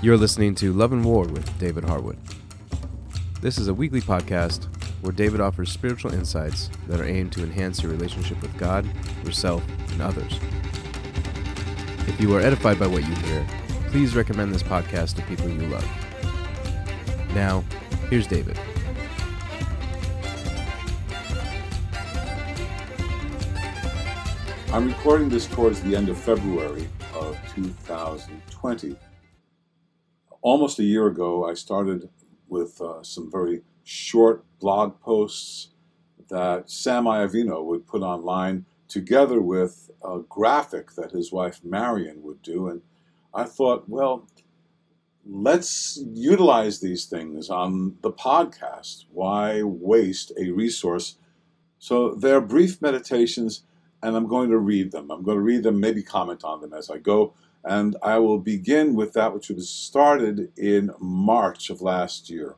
You're listening to Love and War with David Harwood. This is a weekly podcast where David offers spiritual insights that are aimed to enhance your relationship with God, yourself, and others. If you are edified by what you hear, please recommend this podcast to people you love. Now, here's David. I'm recording this towards the end of February of 2020. Almost a year ago, I started with uh, some very short blog posts that Sam Iavino would put online together with a graphic that his wife Marion would do. And I thought, well, let's utilize these things on the podcast. Why waste a resource? So they're brief meditations, and I'm going to read them. I'm going to read them, maybe comment on them as I go. And I will begin with that which was started in March of last year.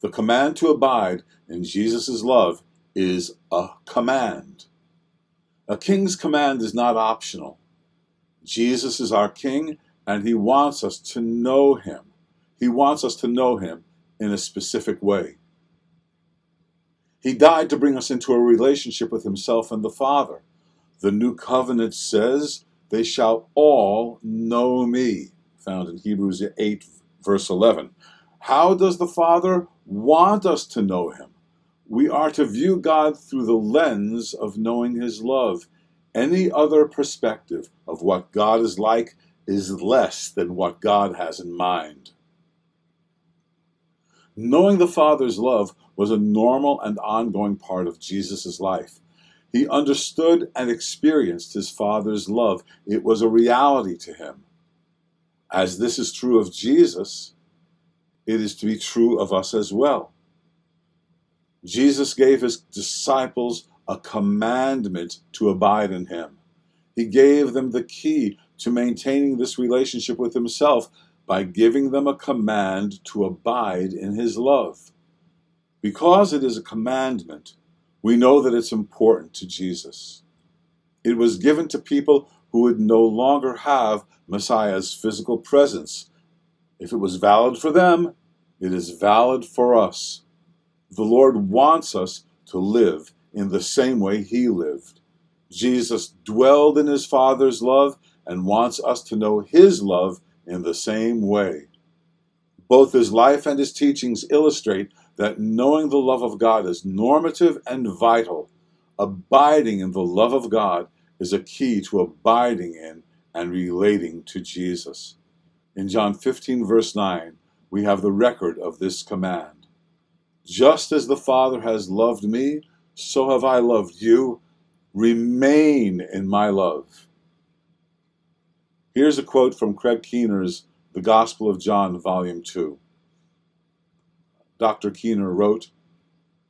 The command to abide in Jesus' love is a command. A king's command is not optional. Jesus is our king, and he wants us to know him. He wants us to know him in a specific way. He died to bring us into a relationship with himself and the Father. The new covenant says, They shall all know me, found in Hebrews 8, verse 11. How does the Father want us to know him? We are to view God through the lens of knowing his love. Any other perspective of what God is like is less than what God has in mind. Knowing the Father's love was a normal and ongoing part of Jesus' life. He understood and experienced his Father's love. It was a reality to him. As this is true of Jesus, it is to be true of us as well. Jesus gave his disciples a commandment to abide in him. He gave them the key to maintaining this relationship with himself by giving them a command to abide in his love. Because it is a commandment, we know that it's important to Jesus. It was given to people who would no longer have Messiah's physical presence. If it was valid for them, it is valid for us. The Lord wants us to live in the same way He lived. Jesus dwelled in His Father's love and wants us to know His love in the same way. Both His life and His teachings illustrate that knowing the love of God is normative and vital. Abiding in the love of God is a key to abiding in and relating to Jesus. In John 15, verse 9, we have the record of this command. Just as the Father has loved me, so have I loved you. Remain in my love. Here's a quote from Craig Keener's The Gospel of John, Volume 2. Dr. Keener wrote,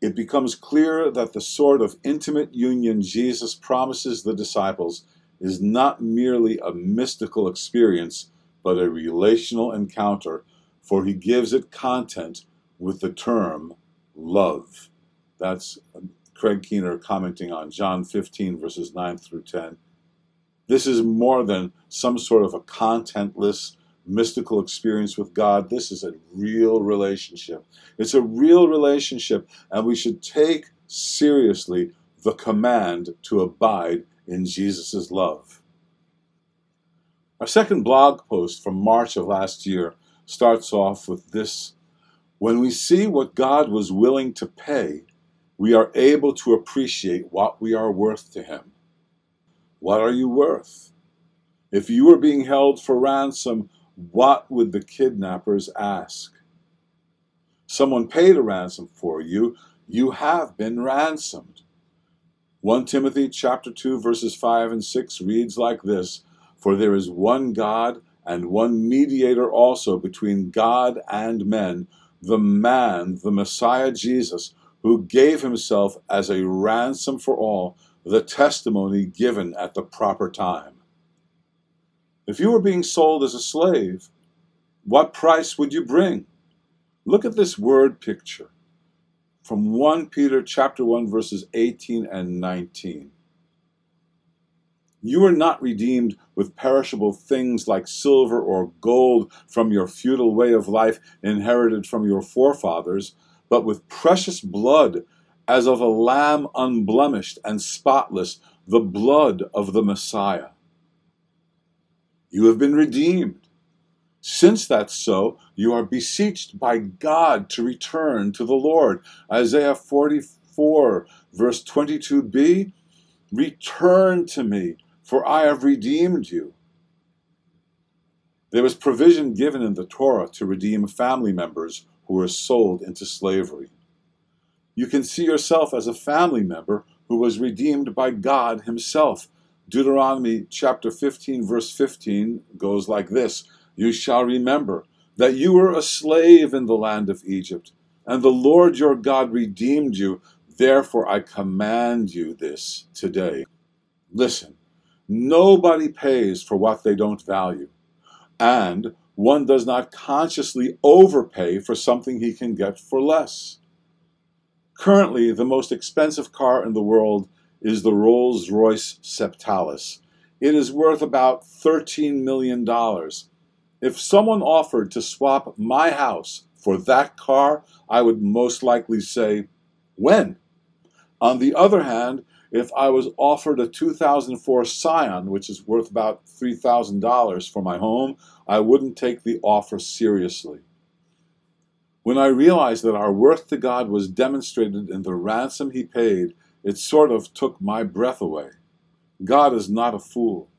It becomes clear that the sort of intimate union Jesus promises the disciples is not merely a mystical experience, but a relational encounter, for he gives it content with the term love. That's uh, Craig Keener commenting on John 15, verses 9 through 10. This is more than some sort of a contentless mystical experience with God. This is a real relationship. It's a real relationship, and we should take seriously the command to abide in Jesus' love. Our second blog post from March of last year starts off with this When we see what God was willing to pay, we are able to appreciate what we are worth to Him. What are you worth? If you were being held for ransom, what would the kidnappers ask? Someone paid a ransom for you. You have been ransomed. 1 Timothy chapter 2 verses 5 and 6 reads like this, For there is one God and one mediator also between God and men, the man, the Messiah Jesus, who gave himself as a ransom for all, the testimony given at the proper time. If you were being sold as a slave, what price would you bring? Look at this word picture from 1 Peter chapter 1 verses 18 and 19. You were not redeemed with perishable things like silver or gold from your futile way of life inherited from your forefathers, but with precious blood as of a lamb unblemished and spotless, the blood of the Messiah. You have been redeemed. Since that's so, you are beseeched by God to return to the Lord. Isaiah 44, verse 22b Return to me for I have redeemed you. There was provision given in the Torah to redeem family members who were sold into slavery. You can see yourself as a family member who was redeemed by God Himself. Deuteronomy chapter 15, verse 15 goes like this You shall remember that you were a slave in the land of Egypt, and the Lord your God redeemed you. Therefore, I command you this today. Listen, Nobody pays for what they don't value. And one does not consciously overpay for something he can get for less. Currently, the most expensive car in the world is the Rolls Royce Sweptail. It is worth about $13 million. If someone offered to swap my house for that car, I would most likely say, When? On the other hand, if I was offered a 2004 Scion, which is worth about $3,000 for my home, I wouldn't take the offer seriously. When I realized that our worth to God was demonstrated in the ransom He paid, it sort of took my breath away. God is not a fool.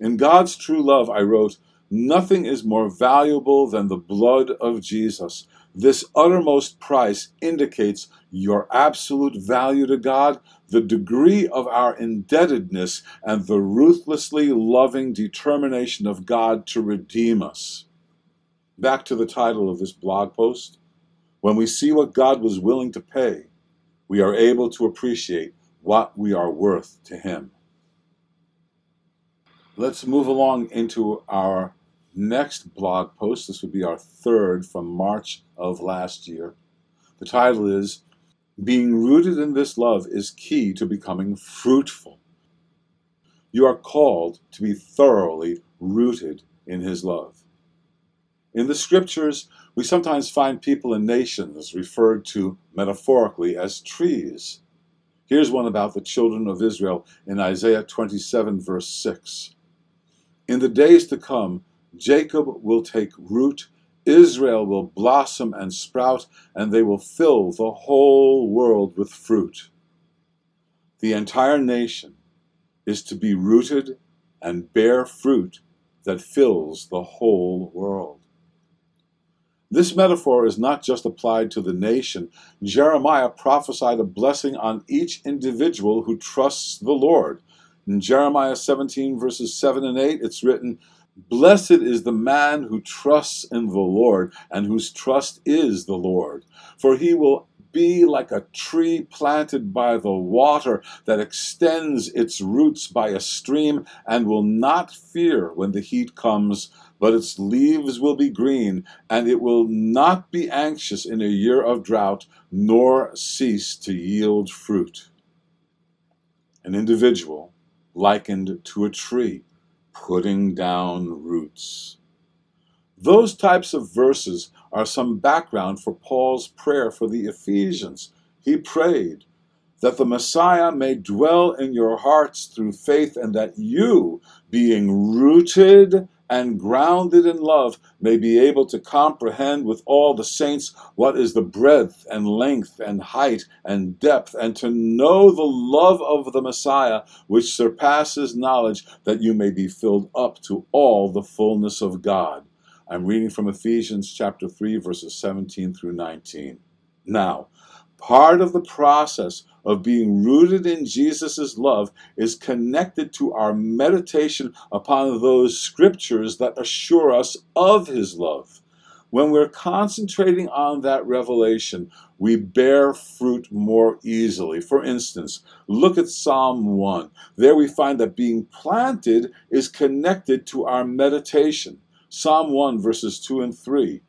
In God's true love, I wrote, Nothing is more valuable than the blood of Jesus. This uttermost price indicates your absolute value to God, the degree of our indebtedness, and the ruthlessly loving determination of God to redeem us. Back to the title of this blog post. When we see what God was willing to pay, we are able to appreciate what we are worth to Him. Let's move along into our next blog post. This would be our third from March of last year. The title is Being Rooted in This Love is Key to Becoming Fruitful. You are called to be thoroughly rooted in His love. In the scriptures, we sometimes find people and nations referred to metaphorically as trees. Here's one about the children of Israel in Isaiah 27, verse 6. In the days to come, Jacob will take root, Israel will blossom and sprout, and they will fill the whole world with fruit. The entire nation is to be rooted and bear fruit that fills the whole world. This metaphor is not just applied to the nation. Jeremiah prophesied a blessing on each individual who trusts the Lord. In Jeremiah 17, verses 7 and 8, it's written, Blessed is the man who trusts in the Lord and whose trust is the Lord, for he will be like a tree planted by the water that extends its roots by a stream and will not fear when the heat comes, but its leaves will be green, and it will not be anxious in a year of drought, nor cease to yield fruit. An individual likened to a tree putting down roots. Those types of verses are some background for Paul's prayer for the Ephesians. He prayed that the Messiah may dwell in your hearts through faith, and that you, being rooted and grounded in love, may be able to comprehend with all the saints what is the breadth and length and height and depth, and to know the love of the Messiah, which surpasses knowledge, that you may be filled up to all the fullness of God. I'm reading from Ephesians chapter 3, verses 17 through 19. Now, part of the process of being rooted in Jesus' love is connected to our meditation upon those scriptures that assure us of his love. When we're concentrating on that revelation, we bear fruit more easily. For instance, look at Psalm 1. There we find that being planted is connected to our meditation. Psalm 1, verses 2 and 3.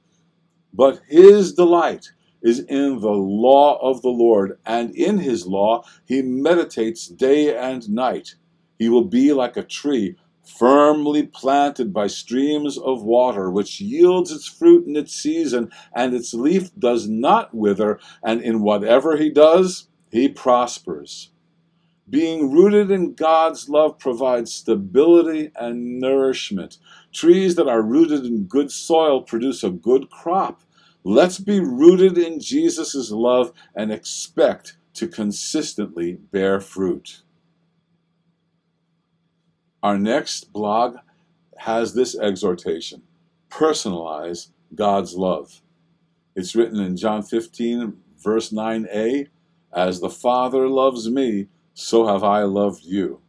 But his delight is in the law of the Lord, and in his law he meditates day and night. He will be like a tree firmly planted by streams of water, which yields its fruit in its season, and its leaf does not wither, and in whatever he does, he prospers. Being rooted in God's love provides stability and nourishment. Trees that are rooted in good soil produce a good crop. Let's be rooted in Jesus' love and expect to consistently bear fruit. Our next blog has this exhortation personalize God's love. It's written in John 15, verse 9a As the Father loves me, so have I loved you.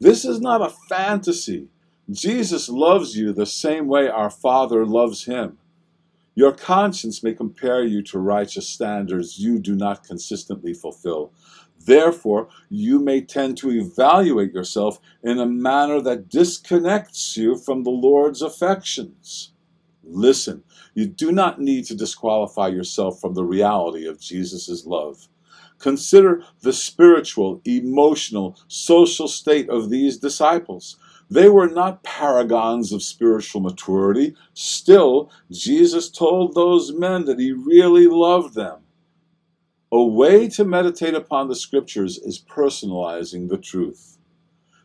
This is not a fantasy. Jesus loves you the same way our Father loves him. Your conscience may compare you to righteous standards you do not consistently fulfill. Therefore, you may tend to evaluate yourself in a manner that disconnects you from the Lord's affections. Listen, you do not need to disqualify yourself from the reality of Jesus' love. Consider the spiritual, emotional, social state of these disciples. They were not paragons of spiritual maturity. Still, Jesus told those men that he really loved them. A way to meditate upon the scriptures is personalizing the truth.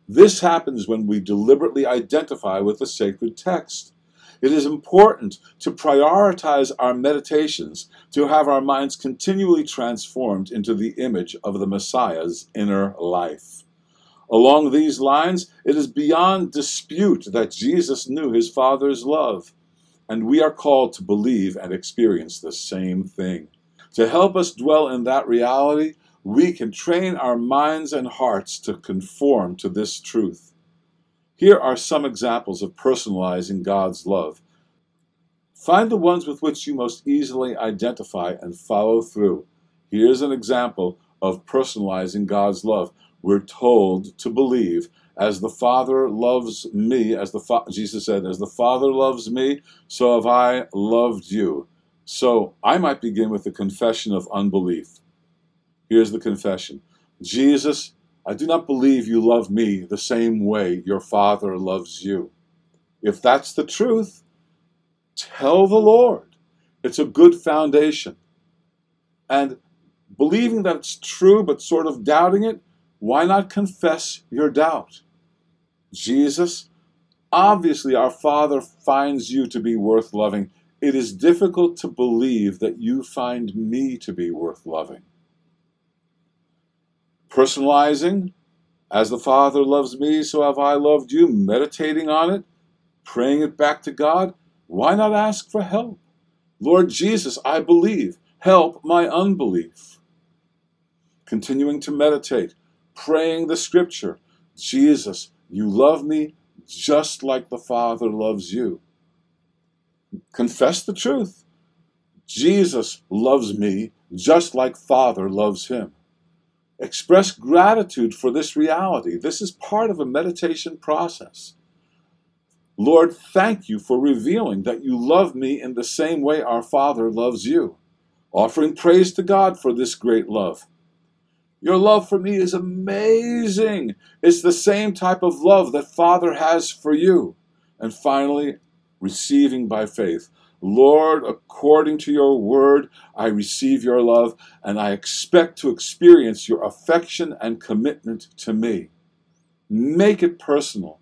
This happens when we deliberately identify with the sacred text. It is important to prioritize our meditations to have our minds continually transformed into the image of the Messiah's inner life. Along these lines, it is beyond dispute that Jesus knew his Father's love, and we are called to believe and experience the same thing. To help us dwell in that reality, we can train our minds and hearts to conform to this truth. Here are some examples of personalizing God's love. Find the ones with which you most easily identify and follow through. Here's an example of personalizing God's love. We're told to believe as the Father loves me, as the Fa- Jesus said, as the Father loves me, so have I loved you. So I might begin with the confession of unbelief. Here's the confession Jesus, I do not believe you love me the same way your Father loves you. If that's the truth, tell the Lord. It's a good foundation. And believing that it's true but sort of doubting it, why not confess your doubt? Jesus, obviously our Father finds you to be worth loving it is difficult to believe that you find me to be worth loving. Personalizing, as the Father loves me, so have I loved you, meditating on it, praying it back to God, why not ask for help? Lord Jesus, I believe. Help my unbelief. Continuing to meditate, praying the scripture Jesus, you love me just like the Father loves you confess the truth. Jesus loves me just like Father loves him. Express gratitude for this reality. This is part of a meditation process. Lord, thank you for revealing that you love me in the same way our Father loves you. Offering praise to God for this great love. Your love for me is amazing. It's the same type of love that Father has for you. And finally, receiving by faith. Lord, according to your word, I receive your love, and I expect to experience your affection and commitment to me. Make it personal.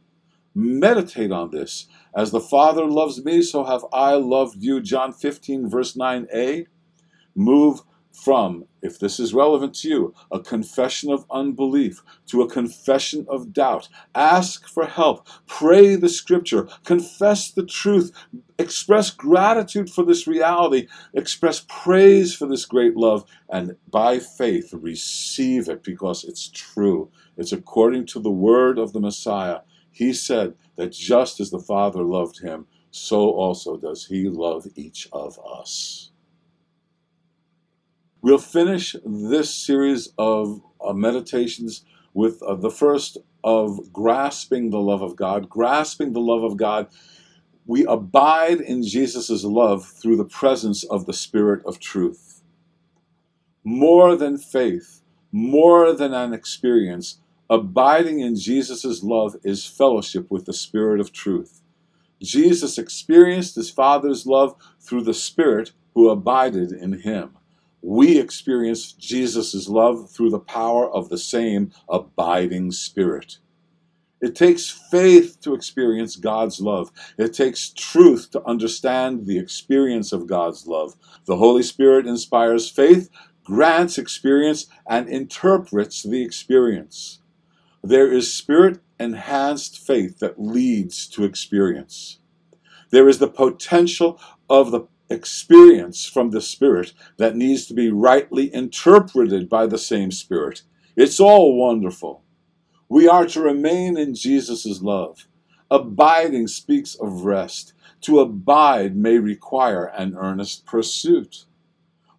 Meditate on this. As the Father loves me, so have I loved you. John 15, verse 9a. Move from, if this is relevant to you, a confession of unbelief to a confession of doubt. Ask for help. Pray the scripture. Confess the truth. Express gratitude for this reality. Express praise for this great love. And by faith, receive it because it's true. It's according to the word of the Messiah. He said that just as the Father loved him, so also does he love each of us. We'll finish this series of uh, meditations with uh, the first of grasping the love of God. Grasping the love of God, we abide in Jesus' love through the presence of the Spirit of truth. More than faith, more than an experience, Abiding in Jesus' love is fellowship with the Spirit of truth. Jesus experienced his Father's love through the Spirit who abided in him. We experience Jesus' love through the power of the same abiding Spirit. It takes faith to experience God's love. It takes truth to understand the experience of God's love. The Holy Spirit inspires faith, grants experience, and interprets the experience. There is spirit enhanced faith that leads to experience. There is the potential of the experience from the Spirit that needs to be rightly interpreted by the same Spirit. It's all wonderful. We are to remain in Jesus' love. Abiding speaks of rest. To abide may require an earnest pursuit.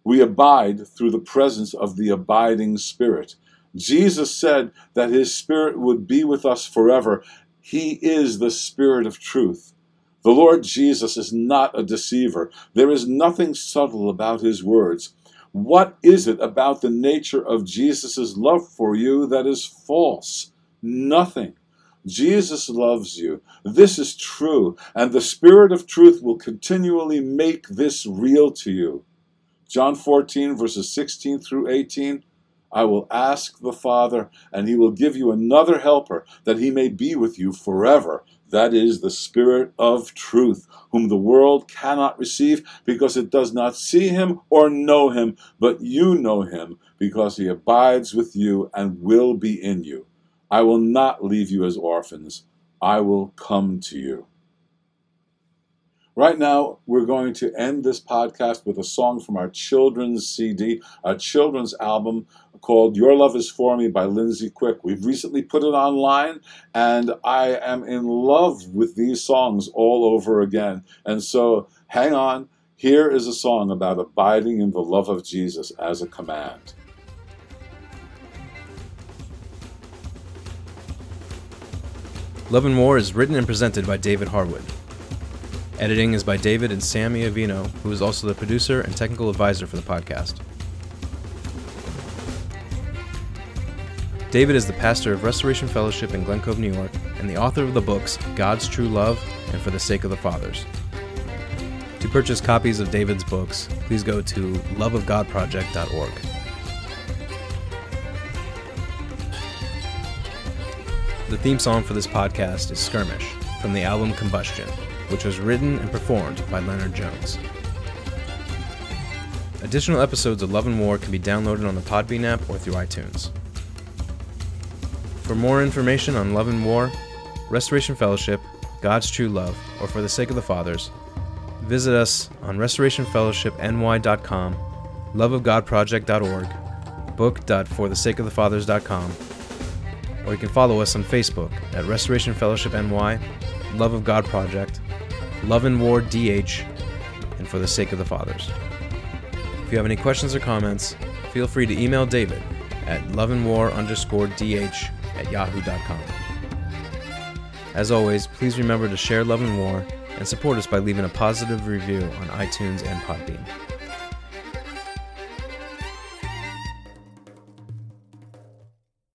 We abide through the presence of the abiding Spirit. Jesus said that His Spirit would be with us forever. He is the Spirit of truth. The Lord Jesus is not a deceiver. There is nothing subtle about His words. What is it about the nature of Jesus' love for you that is false? Nothing. Jesus loves you. This is true, and the Spirit of truth will continually make this real to you. John 14, verses 16 through 18. I will ask the Father, and he will give you another helper, that he may be with you forever. That is the Spirit of truth, whom the world cannot receive because it does not see him or know him, but you know him because he abides with you and will be in you. I will not leave you as orphans. I will come to you. Right now, we're going to end this podcast with a song from our children's CD, our children's album called Your Love Is For Me by Lindsay Quick. We've recently put it online, and I am in love with these songs all over again. And so, hang on. Here is a song about abiding in the love of Jesus as a command. Love and War is written and presented by David Harwood. Editing is by David and Sammy Avino, who is also the producer and technical advisor for the podcast. David is the pastor of Restoration Fellowship in Glen Cove, New York, and the author of the books God's True Love and For the Sake of the Fathers. To purchase copies of David's books, please go to loveofgodproject.org. The theme song for this podcast is Skirmish from the album Combustion, which was written and performed by Leonard Jones. Additional episodes of Love and War can be downloaded on the Podbean app or through iTunes. For more information on Love and War, Restoration Fellowship, God's True Love, or For the Sake of the Fathers, visit us on restorationfellowshipny.com, loveofgodproject.org, book.forthesakeofthefathers.com, or you can follow us on Facebook at Restoration Fellowship NY, Love of God Project, Love and War DH, and For the Sake of the Fathers. If you have any questions or comments, feel free to email David at loveandwar underscore dh at yahoo.com. As always, please remember to share Love and War and support us by leaving a positive review on iTunes and Podbean.